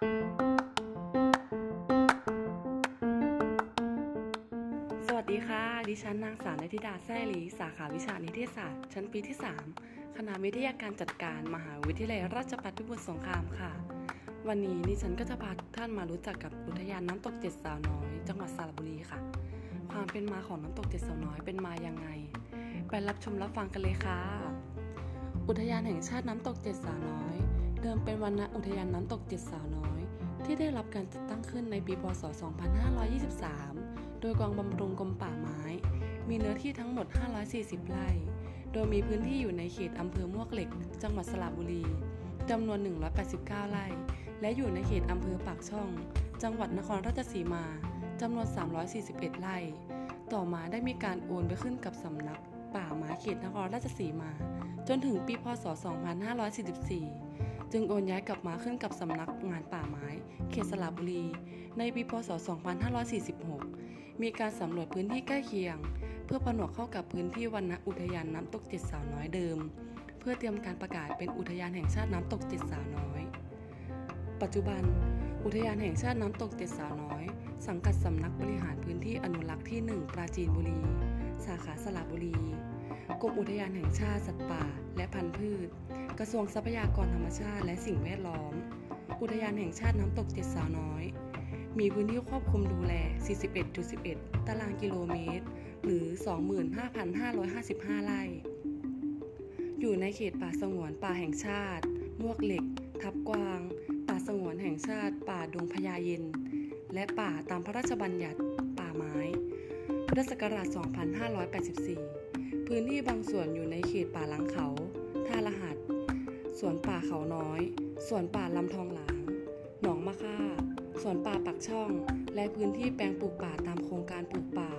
สวัสดีค่ะ ดิฉันนางสาวนิธิดาแซ่หลี สาขาวิชานิเทศศาสตร์ ชั้นปีที่ 3 คณะวิทยาการจัดการมหาวิทยาลัยราชภัฏพิบูลสงครามค่ะ วันนี้ดิฉันก็จะพาทุกท่านมารู้จักกับอุทยานน้ำตกเจ็ดสาวน้อย จังหวัดสระบุรีค่ะ ความเป็นมาของน้ำตกเจ็ดสาวน้อยเป็นมาอยังไง ไปรับชมรับฟังกันเลยค่ะ อุทยานแห่งชาติน้ำตกเจ็ดสาวน้อย เดิมเป็นวันณอุทยานน้ำตกเจ็ดสาวน้อย ที่ได้รับการจัดตั้งขึ้นในปีพศ 2523 โดยกองบำรุงกรมป่าไม้ มีเนื้อที่ทั้งหมด 540 ไร่ โดยมีพื้นที่อยู่ในเขตอำเภอมวกเหล็ก จังหวัดสระบุรี จำนวน 189 ไร่ และอยู่ในเขตอำเภอปากช่อง จังหวัดนครราชสีมา จำนวน 341 ไร่ ต่อมาได้มีการโอนไปขึ้นกับสำนัก ป่าไม้เขตนครราชสีมา จนถึงปีพศ 2544 จึงโอนย้ายกลับมาขึ้นกับสำนักงานป่าไม้ เขตสระบุรี ในปีพศ 2546 มีการสำรวจพื้นที่ใกล้เคียง เพื่อผนวกเข้ากับพื้นที่วันณอุทยานน้ำตกเจ็ดสาวน้อยเดิม เพื่อเตรียมการประกาศเป็นอุทยานแห่งชาติน้ำตกเจ็ดสาวน้อย ปัจจุบัน อุทยานแห่งชาติน้ำตกเจ็ดสาวน้อย สังกัดสำนักบริหารพื้นที่อนุรักษ์ที่ 1 ปราจีนบุรี สาขาสระบุรีกรมอุทยานแห่งชาติสัตว์ป่า และพันธุ์พืช กระทรวงทรัพยากรธรรมชาติและสิ่งแวดล้อม อุทยานแห่งชาติน้ำตกเจ็ดสาวน้อย มีพื้นที่ควบคุมดูแล 41.11 ตารางกิโลเมตร หรือ 25,555 ไร่ อยู่ในเขตป่าสงวนป่าแห่งชาติ มวกเหล็ก ทับกวาง ป่าสงวนแห่งชาติ ป่าดงพญาเย็น และป่าตามพระราชบัญญัติป่าไม้พุทธศักราช 2584 พื้นที่บางส่วนอยู่ในเขตป่าหลังเขาท่ารหัส สวนป่าเขาน้อย สวนป่าลำทองหลาง หนองมะค่า สวนป่าปักช่อง และพื้นที่แปลงปลูกป่าตามโครงการปลูกป่า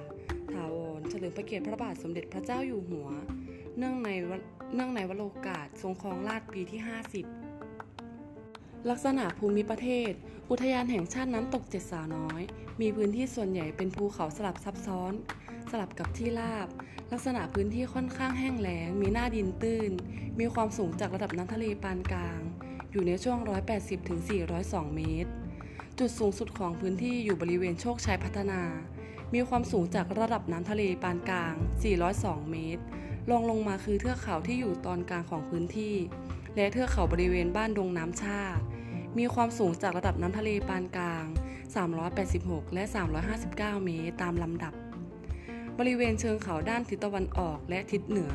ถาวรเฉลิมพระเกียรติพระบาทสมเด็จพระเจ้าอยู่หัว เนื่องในวเนื่องในวโรกาสทรงครองราชย์ปีที่ 50 ลักษณะภูมิประเทศ อุทยานแห่งชาติน้ำตกเจ็ดสาวน้อย มีพื้นที่ส่วนใหญ่เป็นภูเขาสลับซับซ้อน สลับกับที่ราบ ลักษณะพื้นที่ค่อนข้างแห้งแล้ง มีหน้าดินตื้น มีความสูงจากระดับน้ำทะเลปานกลาง อยู่ในช่วง 180-402 เมตร จุดสูงสุดของพื้นที่อยู่บริเวณโชคชัยพัฒนา มีความสูงจากระดับน้ำทะเลปานกลาง 402 เมตรรองลงมาคือเทือกเขาที่อยู่ตอนกลางของพื้นที่ และเทือกเขาบริเวณบ้านดงน้ำชา มีความสูงจากระดับน้ำทะเลปานกลาง 386 และ 359 เมตรตามลำดับ บริเวณเชิงเขาด้านทิศตะวันออกและทิศเหนือ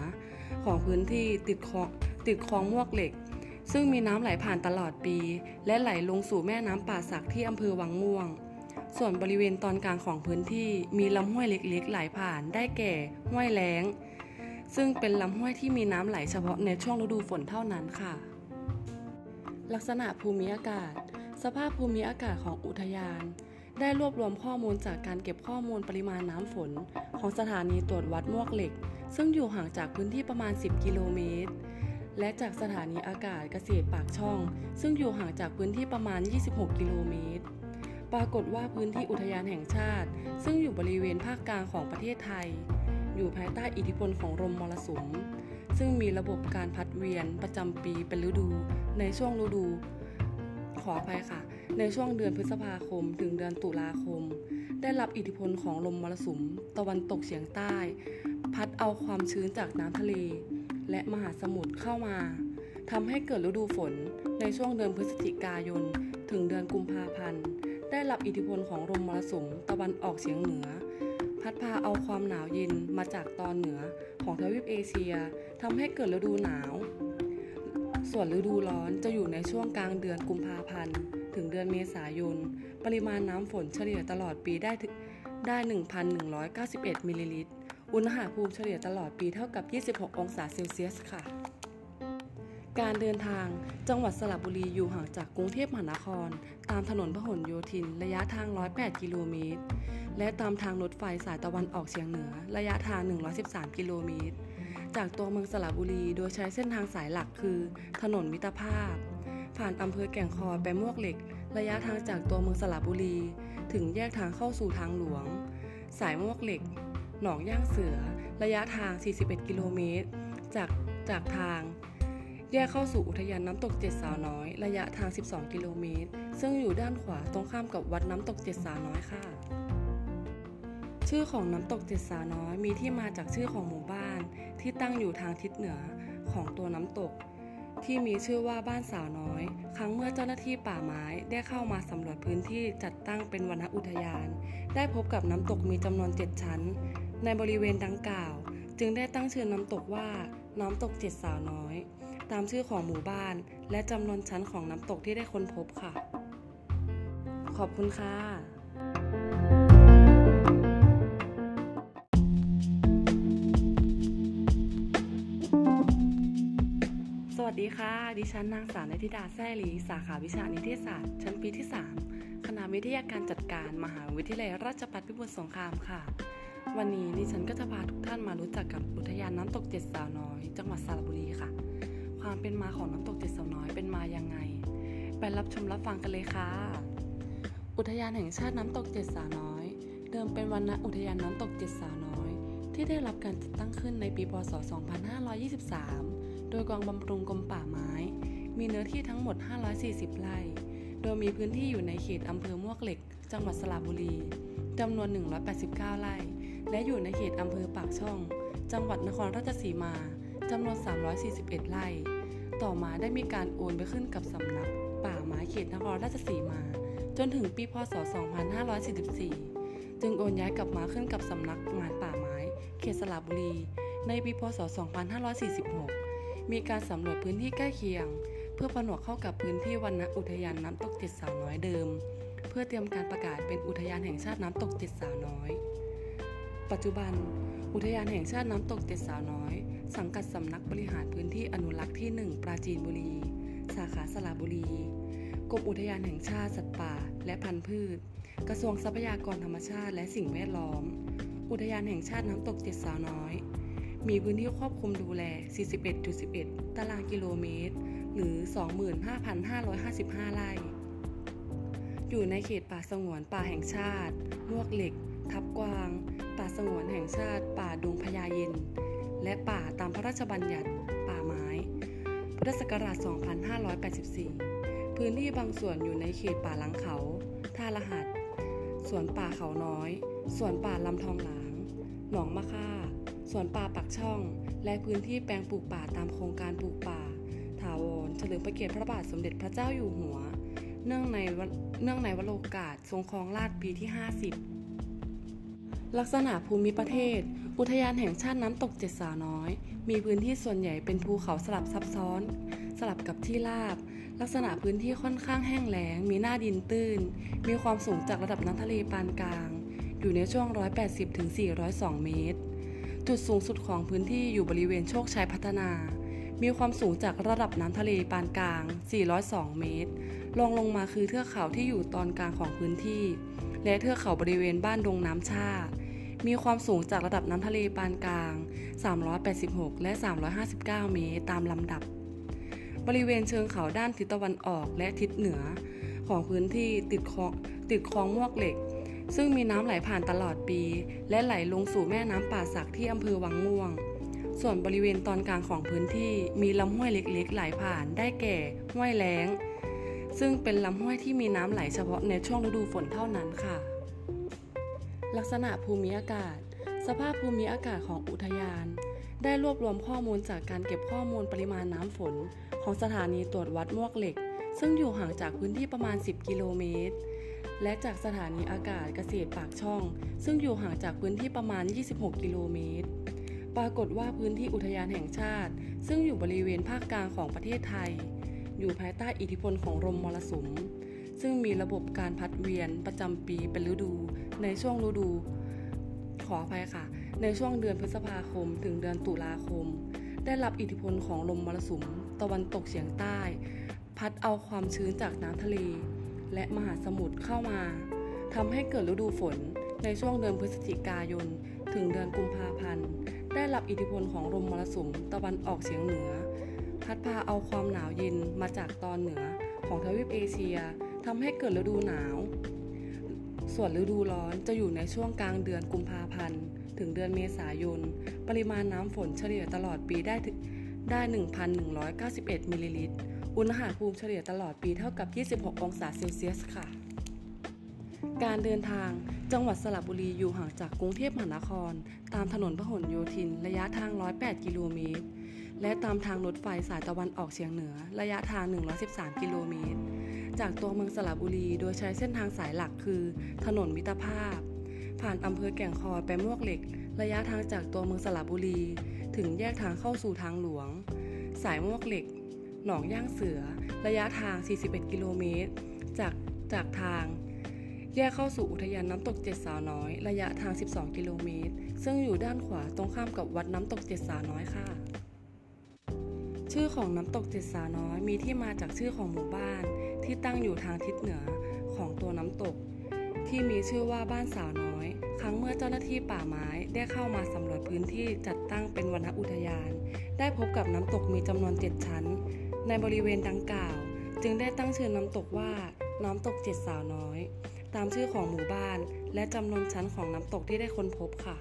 ของพื้นที่ติดคลองติดคลองมวกเหล็ก ซึ่งมีน้ำไหลผ่านตลอดปี และไหลลงสู่แม่น้ำป่าสักที่อำเภอวังม่วง ส่วนบริเวณตอนกลางของพื้นที่มีลำห้วยเล็กๆ ไหลผ่านได้แก่ห้วยแล้ง ซึ่งเป็นลำห้วยที่มีน้ำไหลเฉพาะในช่วงฤดูฝนเท่านั้นค่ะ ลักษณะภูมิอากาศ สภาพภูมิอากาศของอุทยาน ได้รวบรวมข้อมูลจากการเก็บข้อมูลปริมาณน้ำฝน ของสถานีตรวจวัดมวกเหล็ก ซึ่งอยู่ห่างจากพื้นที่ประมาณ 10 กิโลเมตร และจากสถานีอากาศเกษตรปากช่อง ซึ่งอยู่ห่างจากพื้นที่ประมาณ 26 กิโลเมตร ปรากฏว่าพื้นที่อุทยานแห่งชาติ ซึ่งอยู่บริเวณภาคกลางของประเทศไทย อยู่ภายใต้อิทธิพลของลมมรสุม ซึ่งมีระบบการพัดเวียนประจำปีเป็นฤดู ในช่วงฤดู ขออภัยค่ะ ในช่วงเดือนพฤษภาคมถึงเดือนตุลาคม ได้รับอิทธิพลของลมมรสุมตะวันตกเฉียงใต้ พัดเอาความชื้นจากน้ำทะเล และมหาสมุทรเข้ามาทำให้เกิดฤดูฝนในช่วงเดือนพฤศจิกายน ถึงเดือนกุมภาพันธ์ ได้รับอิทธิพลของลมมรสุมตะวันออกเฉียงเหนือ พัดพาเอาความหนาวเย็นมาจากตอนเหนือของทวีปเอเชียทำให้เกิดฤดูหนาว ส่วนฤดูร้อนจะอยู่ในช่วงกลางเดือนกุมภาพันธ์ ถึงเดือนเมษายน ปริมาณน้ำฝนเฉลี่ยตลอดปีได้ถึงได้ 1,191มิลลิลิตร อุณหภูมิเฉลี่ยตลอดปีเท่ากับ 26 องศาเซลเซียสค่ะ การเดินทาง จังหวัดสระบุรีอยู่ห่างจากกรุงเทพมหานคร ตามถนนพหลโยธิน ระยะทาง 108 กิโลเมตร และตามทางรถไฟสายตะวันออกเฉียงเหนือ ระยะทาง 113 กิโลเมตร จากตัวเมืองสระบุรี โดยใช้เส้นทางสายหลักคือ ถนนมิตรภาพ ผ่านอำเภอแก่งคอยไปมวกเหล็ก ระยะทางจากตัวเมืองสระบุรี ถึงแยกทางเข้าสู่ทางหลวง สายมวกเหล็ก หนองย่างเสือ ระยะทาง 41 กิโลเมตร จากจากทาง แยกเข้าสู่อุทยานน้ำตกเจ็ดสาวน้อย ระยะทาง 12 กิโลเมตร ซึ่งอยู่ด้านขวาตรงข้ามกับวัดน้ำตกเจ็ดสาวน้อยค่ะ ชื่อของน้ำตกเจ็ดสาวน้อยมีที่มาจากชื่อของหมู่บ้าน ที่ตั้งอยู่ทางทิศเหนือของตัวน้ำตก ที่มีชื่อว่าบ้านสาวน้อย ครั้งเมื่อเจ้าหน้าที่ป่าไม้ได้เข้ามาสำรวจพื้นที่จัดตั้งเป็นวนอุทยาน ได้พบกับน้ำตกมีจำนวน7ชั้น ในบริเวณดังกล่าว จึงได้ตั้งชื่อน้ำตกว่าน้ำตกเจ็ดสาวน้อย ตามชื่อของหมู่บ้าน และจำนวนชั้นของน้ำตกที่ได้ค้นพบค่ะ ขอบคุณค่ะ ดีค่ะ ดิฉันนางสาวนิธิดาแซ่หลีสาขาวิชานิเทศศาสตร์ ชั้นปีที่ 3 คณะวิทยาการจัดการมหาวิทยาลัยราชภัฏพิบูลสงครามค่ะ วันนี้ดิฉันก็จะพาทุกท่านมารู้จักกับอุทยานน้ำตกเจ็ดสาวน้อย จังหวัดสระบุรีค่ะ ความเป็นมาของน้ำตกเจ็ดสาวน้อยเป็นมายังไง ไปรับชมรับฟังกันเลยค่ะ อุทยานแห่งชาติน้ำตกเจ็ดสาวน้อย เดิมเป็นวันณอุทยานน้ำตกเจ็ดสาวน้อย ที่ได้รับการจัดตั้งขึ้นในปีพศ 2523 ดยกองบำรุงกรมป่าไม้ มีเนื้อที่ทั้งหมด 540 ไร่ โดยมีพื้นที่อยู่ในเขตอำเภอมวกเหล็ก จังหวัดสระบุรีจำนวน 189 ไร่ และอยู่ในเขตอำเภอปากช่อง จังหวัดนครราชสีมาจำนวน 341 ไร่ ต่อมาได้มีการโอนไปขึ้นกับสำนัก ป่าไม้เขตนครราชสีมา จนถึงปีพศ 2544 จึงโอนย้ายกลับมาขึ้นกับสำนักงานป่าไม้ เขตสระบุรี ในปีพศ 2546 มีการสำรวจพื้นที่ใกล้เคียง เพื่อผนวกเข้ากับพื้นที่วันณอุทยานน้ำตกเจ็ดสาวน้อยเดิม เพื่อเตรียมการประกาศเป็นอุทยานแห่งชาติน้ำตกเจ็ดสาวน้อย ปัจจุบัน อุทยานแห่งชาติน้ำตกเจ็ดสาวน้อย สังกัดสำนักบริหารพื้นที่อนุรักษ์ที่ 1 ปราจีนบุรี สาขาสระบุรีกรมอุทยานแห่งชาติสัตว์ป่า และพันธุ์พืช กระทรวงทรัพยากรธรรมชาติและสิ่งแวดล้อม อุทยานแห่งชาติน้ำตกเจ็ดสาวน้อย มีพื้นที่ควบคุมดูแล 41.11 ตารางกิโลเมตร หรือ 25,555 ไร่ อยู่ในเขตป่าสงวนป่าแห่งชาติ มวกเหล็ก ทับกวาง ป่าสงวนแห่งชาติ ป่าดงพญาเย็น และป่าตามพระราชบัญญัติป่าไม้ พุทธศักราช 2584 พื้นที่บางส่วนอยู่ในเขตป่าหลังเขา ท่ารหัส สวนป่าเขาน้อย สวนป่าลำทองหลา หนองมะค่า สวนป่าปักช่อง และพื้นที่แปลงปลูกป่าตามโครงการปลูกป่า ถาวรเฉลิมพระเกียรติพระบาทสมเด็จพระเจ้าอยู่หัว เนื่องในวันเนื่องในวโรกาสทรงครองราชย์ปีที่ 50 ลักษณะภูมิประเทศ อุทยานแห่งชาติน้ำตกเจ็ดสาน้อย มีพื้นที่ส่วนใหญ่เป็นภูเขาสลับซับซ้อน สลับกับที่ราบลักษณะพื้นที่ค่อนข้างแห้งแล้ง มีหน้าดินตื้น มีความสูงจากระดับน้ำทะเลปานกลาง อยู่ในช่วง 180-402 เมตร จุดสูงสุดของพื้นที่อยู่บริเวณโชคชัยพัฒนา มีความสูงจากระดับน้ำทะเลปานกลาง 402 เมตรรองลงมาคือเทือกเขาที่อยู่ตอนกลางของพื้นที่ และเทือกเขาบริเวณบ้านดงน้ำชา มีความสูงจากระดับน้ำทะเลปานกลาง 386 และ 359 เมตรตามลำดับ บริเวณเชิงเขาด้านทิศตะวันออกและทิศเหนือ ของพื้นที่ติดคลองติดคลองมวกเหล็ก ซึ่งมีน้ำไหลผ่านตลอดปี และไหลลงสู่แม่น้ำป่าสักที่อำเภอวังม่วง ส่วนบริเวณตอนกลางของพื้นที่มีลำห้วยเล็กๆ ไหลผ่านได้แก่ห้วยแล้ง ซึ่งเป็นลำห้วยที่มีน้ำไหลเฉพาะในช่วงฤดูฝนเท่านั้นค่ะ ลักษณะภูมิอากาศ สภาพภูมิอากาศของอุทยาน ได้รวบรวมข้อมูลจากการเก็บข้อมูลปริมาณน้ำฝน ของสถานีตรวจวัดมวกเหล็ก ซึ่งอยู่ห่างจากพื้นที่ประมาณ 10 กิโลเมตร และจากสถานีอากาศเกษตรปากช่อง ซึ่งอยู่ห่างจากพื้นที่ประมาณ 26 กิโลเมตร ปรากฏว่าพื้นที่อุทยานแห่งชาติ ซึ่งอยู่บริเวณภาคกลางของประเทศไทย อยู่ภายใต้อิทธิพลของลมมรสุม ซึ่งมีระบบการพัดเวียนประจำปีเป็นฤดู ในช่วงฤดู ขออภัยค่ะ ในช่วงเดือนพฤษภาคม ถึงเดือนตุลาคม ได้รับอิทธิพลของลมมรสุม ตะวันตกเฉียงใต้ พัดเอาความชื้นจากน้ำทะเล และมหาสมุทรเข้ามาทำให้เกิดฤดูฝนในช่วงเดือนพฤศจิกายน ถึงเดือนกุมภาพันธ์ ได้รับอิทธิพลของลมมรสุมตะวันออกเฉียงเหนือ พัดพาเอาความหนาวเย็นมาจากตอนเหนือของทวีปเอเชียทำให้เกิดฤดูหนาว ส่วนฤดูร้อนจะอยู่ในช่วงกลางเดือนกุมภาพันธ์ ถึงเดือนเมษายน ปริมาณน้ำฝนเฉลี่ยตลอดปีได้ถึงได้ 1,191 มิลลิลิตร อุณหภูมิเฉลี่ยตลอดปีเท่ากับ 26 องศาเซลเซียสค่ะ การเดินทางจังหวัดสระบุรีอยู่ห่างจากกรุงเทพมหานคร ตามถนนพหลโยธิน ระยะทาง 108 กิโลเมตร และตามทางรถไฟสายตะวันออกเฉียงเหนือ ระยะทาง 113 กิโลเมตร จากตัวเมืองสระบุรีโดยใช้เส้นทางสายหลักคือ ถนนมิตรภาพ ผ่านอำเภอแก่งคอยไปมวกเหล็ก ระยะทางจากตัวเมืองสระบุรี ถึงแยกทางเข้าสู่ทางหลวง สายมวกเหล็ก หนองย่างเสือ ระยะทาง 41 กิโลเมตร จากจากทาง แยกเข้าสู่อุทยานน้ำตกเจ็ดสาวน้อย ระยะทาง 12 กิโลเมตร ซึ่งอยู่ด้านขวาตรงข้ามกับวัดน้ำตกเจ็ดสาวน้อยค่ะ ชื่อของน้ำตกเจ็ดสาวน้อยมีที่มาจากชื่อของหมู่บ้าน ที่ตั้งอยู่ทางทิศเหนือของตัวน้ำตก ที่มีชื่อว่าบ้านสาวน้อย ครั้งเมื่อเจ้าหน้าที่ป่าไม้ได้เข้ามาสำรวจพื้นที่จัดตั้งเป็นวนอุทยาน ได้พบกับน้ำตกมีจำนวน7ชั้น ในบริเวณดังกล่าว จึงได้ตั้งชื่อน้ำตกว่าน้ำตกเจ็ดสาวน้อย ตามชื่อของหมู่บ้าน และจำนวนชั้นของน้ำตกที่ได้ค้นพบค่ะ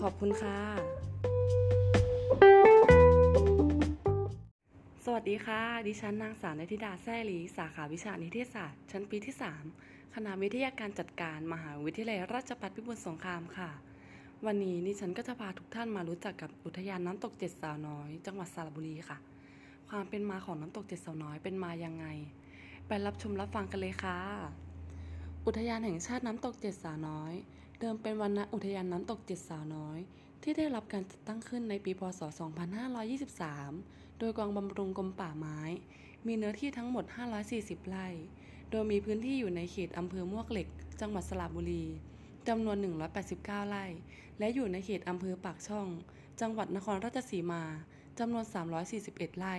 ขอบคุณค่ะ สวัสดีค่ะ ดิฉันนางสาวนิธิดาแซ่หลีสาขาวิชานิเทศศาสตร์ ชั้นปีที่ 3 คณะวิทยาการจัดการมหาวิทยาลัยราชภัฏพิบูลสงครามค่ะ วันนี้ดิฉันก็จะพาทุกท่านมารู้จักกับอุทยานน้ำตกเจ็ดสาวน้อย จังหวัดสระบุรีค่ะ ความเป็นมาของน้ำตกเจ็ดสาวน้อยเป็นมายังไง ไปรับชมรับฟังกันเลยค่ะ อุทยานแห่งชาติน้ำตกเจ็ดสาวน้อย เดิมเป็นวันณอุทยานน้ำตกเจ็ดสาวน้อย ที่ได้รับการจัดตั้งขึ้นในปีพศ 2523 โดยกองบำรุงกรมป่าไม้ มีเนื้อที่ทั้งหมด 540 ไร่ โดยมีพื้นที่อยู่ในเขตอำเภอมวกเหล็ก จังหวัดสระบุรีจำนวน 189 ไร่ และอยู่ในเขตอำเภอปากช่อง จังหวัดนครราชสีมาจำนวน 341 ไร่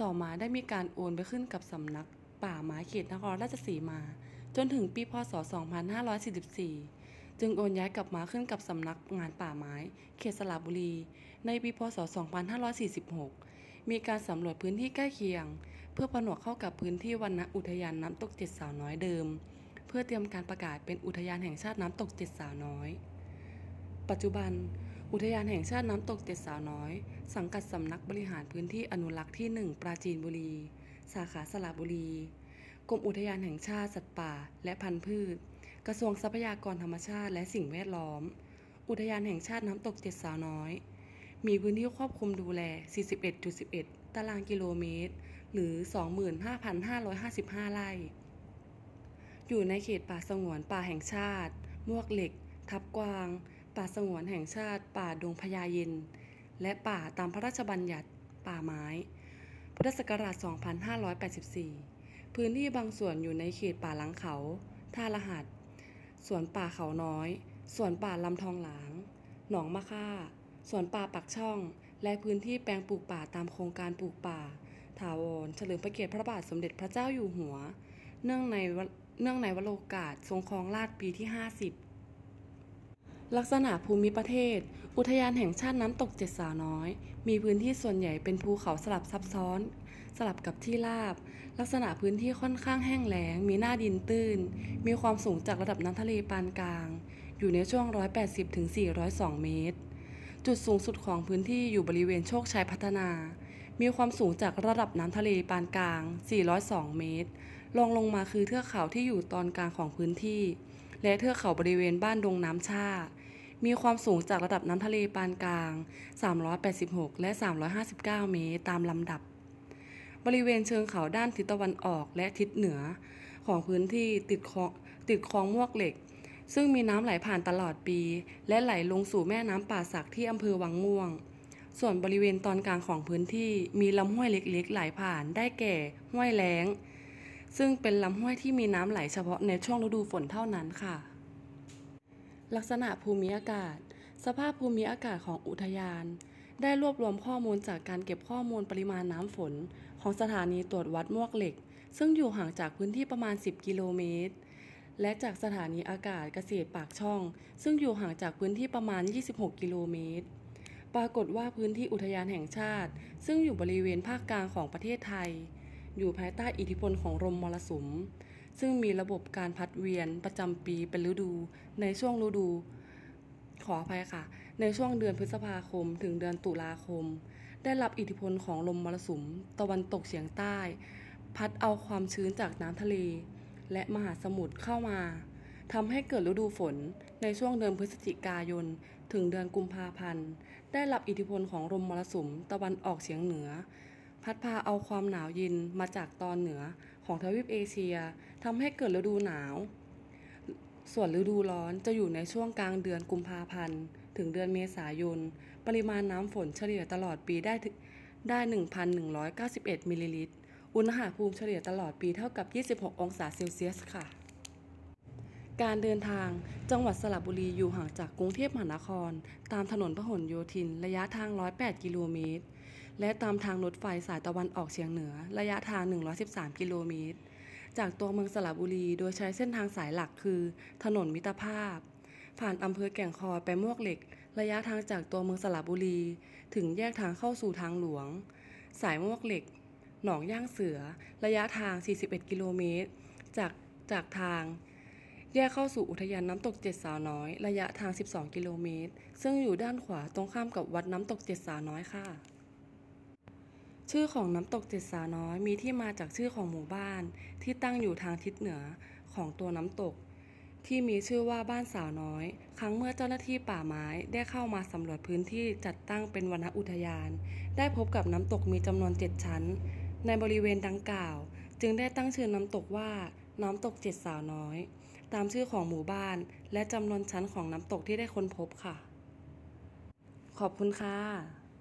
ต่อมาได้มีการโอนไปขึ้นกับสำนัก ป่าไม้เขตนครราชสีมา จนถึงปีพศ 2544 จึงโอนย้ายกลับมาขึ้นกับสำนักงานป่าไม้ เขตสระบุรี ในปีพศ 2546 มีการสำรวจพื้นที่ใกล้เคียง เพื่อผนวกเข้ากับพื้นที่วันณอุทยานน้ำตกเจ็ดสาวน้อยเดิม เพื่อเตรียมการประกาศเป็นอุทยานแห่งชาติน้ำตกเจ็ดสาวน้อย ปัจจุบัน อุทยานแห่งชาติน้ำตกเจ็ดสาวน้อย สังกัดสำนักบริหารพื้นที่อนุรักษ์ที่ 1 ปราจีนบุรี สาขาสระบุรีกรมอุทยานแห่งชาติสัตว์ป่า และพันธุ์พืช กระทรวงทรัพยากรธรรมชาติและสิ่งแวดล้อม อุทยานแห่งชาติน้ำตกเจ็ดสาวน้อย มีพื้นที่ควบคลุมดูแล 41.11 ตารางกิโลเมตร หรือ 25,555 ไร่ อยู่ในเขตป่าสงวนป่าแห่งชาติ มวกเหล็ก ทับกวาง ป่าสงวนแห่งชาติ ป่าดงพญาเย็น และป่าตามพระราชบัญญัติป่าไม้ พุทธศักราช 2584 พื้นที่บางส่วนอยู่ในเขตป่าหลังเขา ท่ารหัส สวนป่าเขาน้อย สวนป่าลำทองหลาง หนองมะค่าสวนป่าปักช่อง และพื้นที่แปลงปลูกป่าตามโครงการปลูกป่า ถาวรเฉลิมพระเกียรติพระบาทสมเด็จพระเจ้าอยู่หัว เนื่องในวเนื่องในวโรกาสทรงครองราชปีที่ 50 ลักษณะภูมิประเทศ อุทยานแห่งชาติน้ำตกเจ็ดสาวน้อย มีพื้นที่ส่วนใหญ่เป็นภูเขาสลับซับซ้อน สลับกับที่ราบ ลักษณะพื้นที่ค่อนข้างแห้งแล้ง มีหน้าดินตื้น มีความสูงจากระดับน้ำทะเลปานกลาง อยู่ในช่วง 180ถึง402 เมตร จุดสูงสุดของพื้นที่อยู่บริเวณโชคชัยพัฒนา มีความสูงจากระดับน้ำทะเลปานกลาง 402 เมตรรองลงมาคือเทือกเขาที่อยู่ตอนกลางของพื้นที่ และเทือกเขาบริเวณบ้านดงน้ำชา มีความสูงจากระดับน้ำทะเลปานกลาง 386 และ 359 เมตรตามลำดับ บริเวณเชิงเขาด้านทิศตะวันออกและทิศเหนือ ของพื้นที่ติดคลองติดคลองมวกเหล็ก ซึ่งมีน้ำไหลผ่านตลอดปี และไหลลงสู่แม่น้ำป่าสักที่อำเภอวังม่วง ส่วนบริเวณตอนกลางของพื้นที่มีลำห้วยเล็กๆ ไหลผ่านได้แก่ห้วยแล้ง ซึ่งเป็นลำห้วยที่มีน้ำไหลเฉพาะในช่วงฤดูฝนเท่านั้นค่ะ ลักษณะภูมิอากาศ สภาพภูมิอากาศของอุทยาน ได้รวบรวมข้อมูลจากการเก็บข้อมูลปริมาณน้ำฝน ของสถานีตรวจวัดมวกเหล็ก ซึ่งอยู่ห่างจากพื้นที่ประมาณ 10 กิโลเมตรและจากสถานีอากาศเกษตรปากช่อง ซึ่งอยู่ห่างจากพื้นที่ประมาณ 26 กิโลเมตร ปรากฏว่าพื้นที่อุทยานแห่งชาติ ซึ่งอยู่บริเวณภาคกลางของประเทศไทย อยู่ภายใต้อิทธิพลของลมมรสุม ซึ่งมีระบบการพัดเวียนประจำปีเป็นฤดู ในช่วงฤดู ขออภัยค่ะ ในช่วงเดือนพฤษภาคมถึงเดือนตุลาคม ได้รับอิทธิพลของลมมรสุม ตะวันตกเฉียงใต้ พัดเอาความชื้นจากน้ำทะเล และมหาสมุทรเข้ามาทำให้เกิดฤดูฝน ในช่วงเดือนพฤศจิกายน ถึงเดือนกุมภาพันธ์ ได้รับอิทธิพลของลมมรสุมตะวันออกเฉียงเหนือ พัดพาเอาความหนาวเย็นมาจากตอนเหนือของทวีปเอเชียทำให้เกิดฤดูหนาว ส่วนฤดูร้อนจะอยู่ในช่วงกลางเดือนกุมภาพันธ์ ถึงเดือนเมษายน ปริมาณน้ำฝนเฉลี่ยตลอดปีได้ถึงได้ 1,191 มิลลิลิตร อุณหภูมิเฉลี่ยตลอดปีเท่ากับ 26 องศาเซลเซียสค่ะ การเดินทางจังหวัดสระบุรีอยู่ห่างจากกรุงเทพมหานคร ตามถนนพหลโยธิน ระยะทาง 108 กิโลเมตร และตามทางรถไฟสายตะวันออกเฉียงเหนือ ระยะทาง 113 กิโลเมตร จากตัวเมืองสระบุรีโดยใช้เส้นทางสายหลักคือ ถนนมิตรภาพ ผ่านอำเภอแก่งคอยไปมวกเหล็ก ระยะทางจากตัวเมืองสระบุรี ถึงแยกทางเข้าสู่ทางหลวง สายมวกเหล็ก หนองย่างเสือ ระยะทาง 41 กิโลเมตร จากจากทาง แยกเข้าสู่อุทยานน้ำตกเจ็ดสาวน้อย ระยะทาง 12 กิโลเมตร ซึ่งอยู่ด้านขวาตรงข้ามกับวัดน้ำตกเจ็ดสาวน้อยค่ะ ชื่อของน้ำตกเจ็ดสาวน้อยมีที่มาจากชื่อของหมู่บ้าน ที่ตั้งอยู่ทางทิศเหนือของตัวน้ำตก ที่มีชื่อว่าบ้านสาวน้อย ครั้งเมื่อเจ้าหน้าที่ป่าไม้ได้เข้ามาสำรวจพื้นที่จัดตั้งเป็นวนอุทยาน ได้พบกับน้ำตกมีจำนวนเจ็ดชั้น ในบริเวณดังกล่าว จึงได้ตั้งชื่อน้ำตกว่าน้ำตกเจ็ดสาวน้อย ตามชื่อของหมู่บ้าน และจำนวนชั้นของน้ำตกที่ได้ค้นพบค่ะ ขอบคุณค่ะ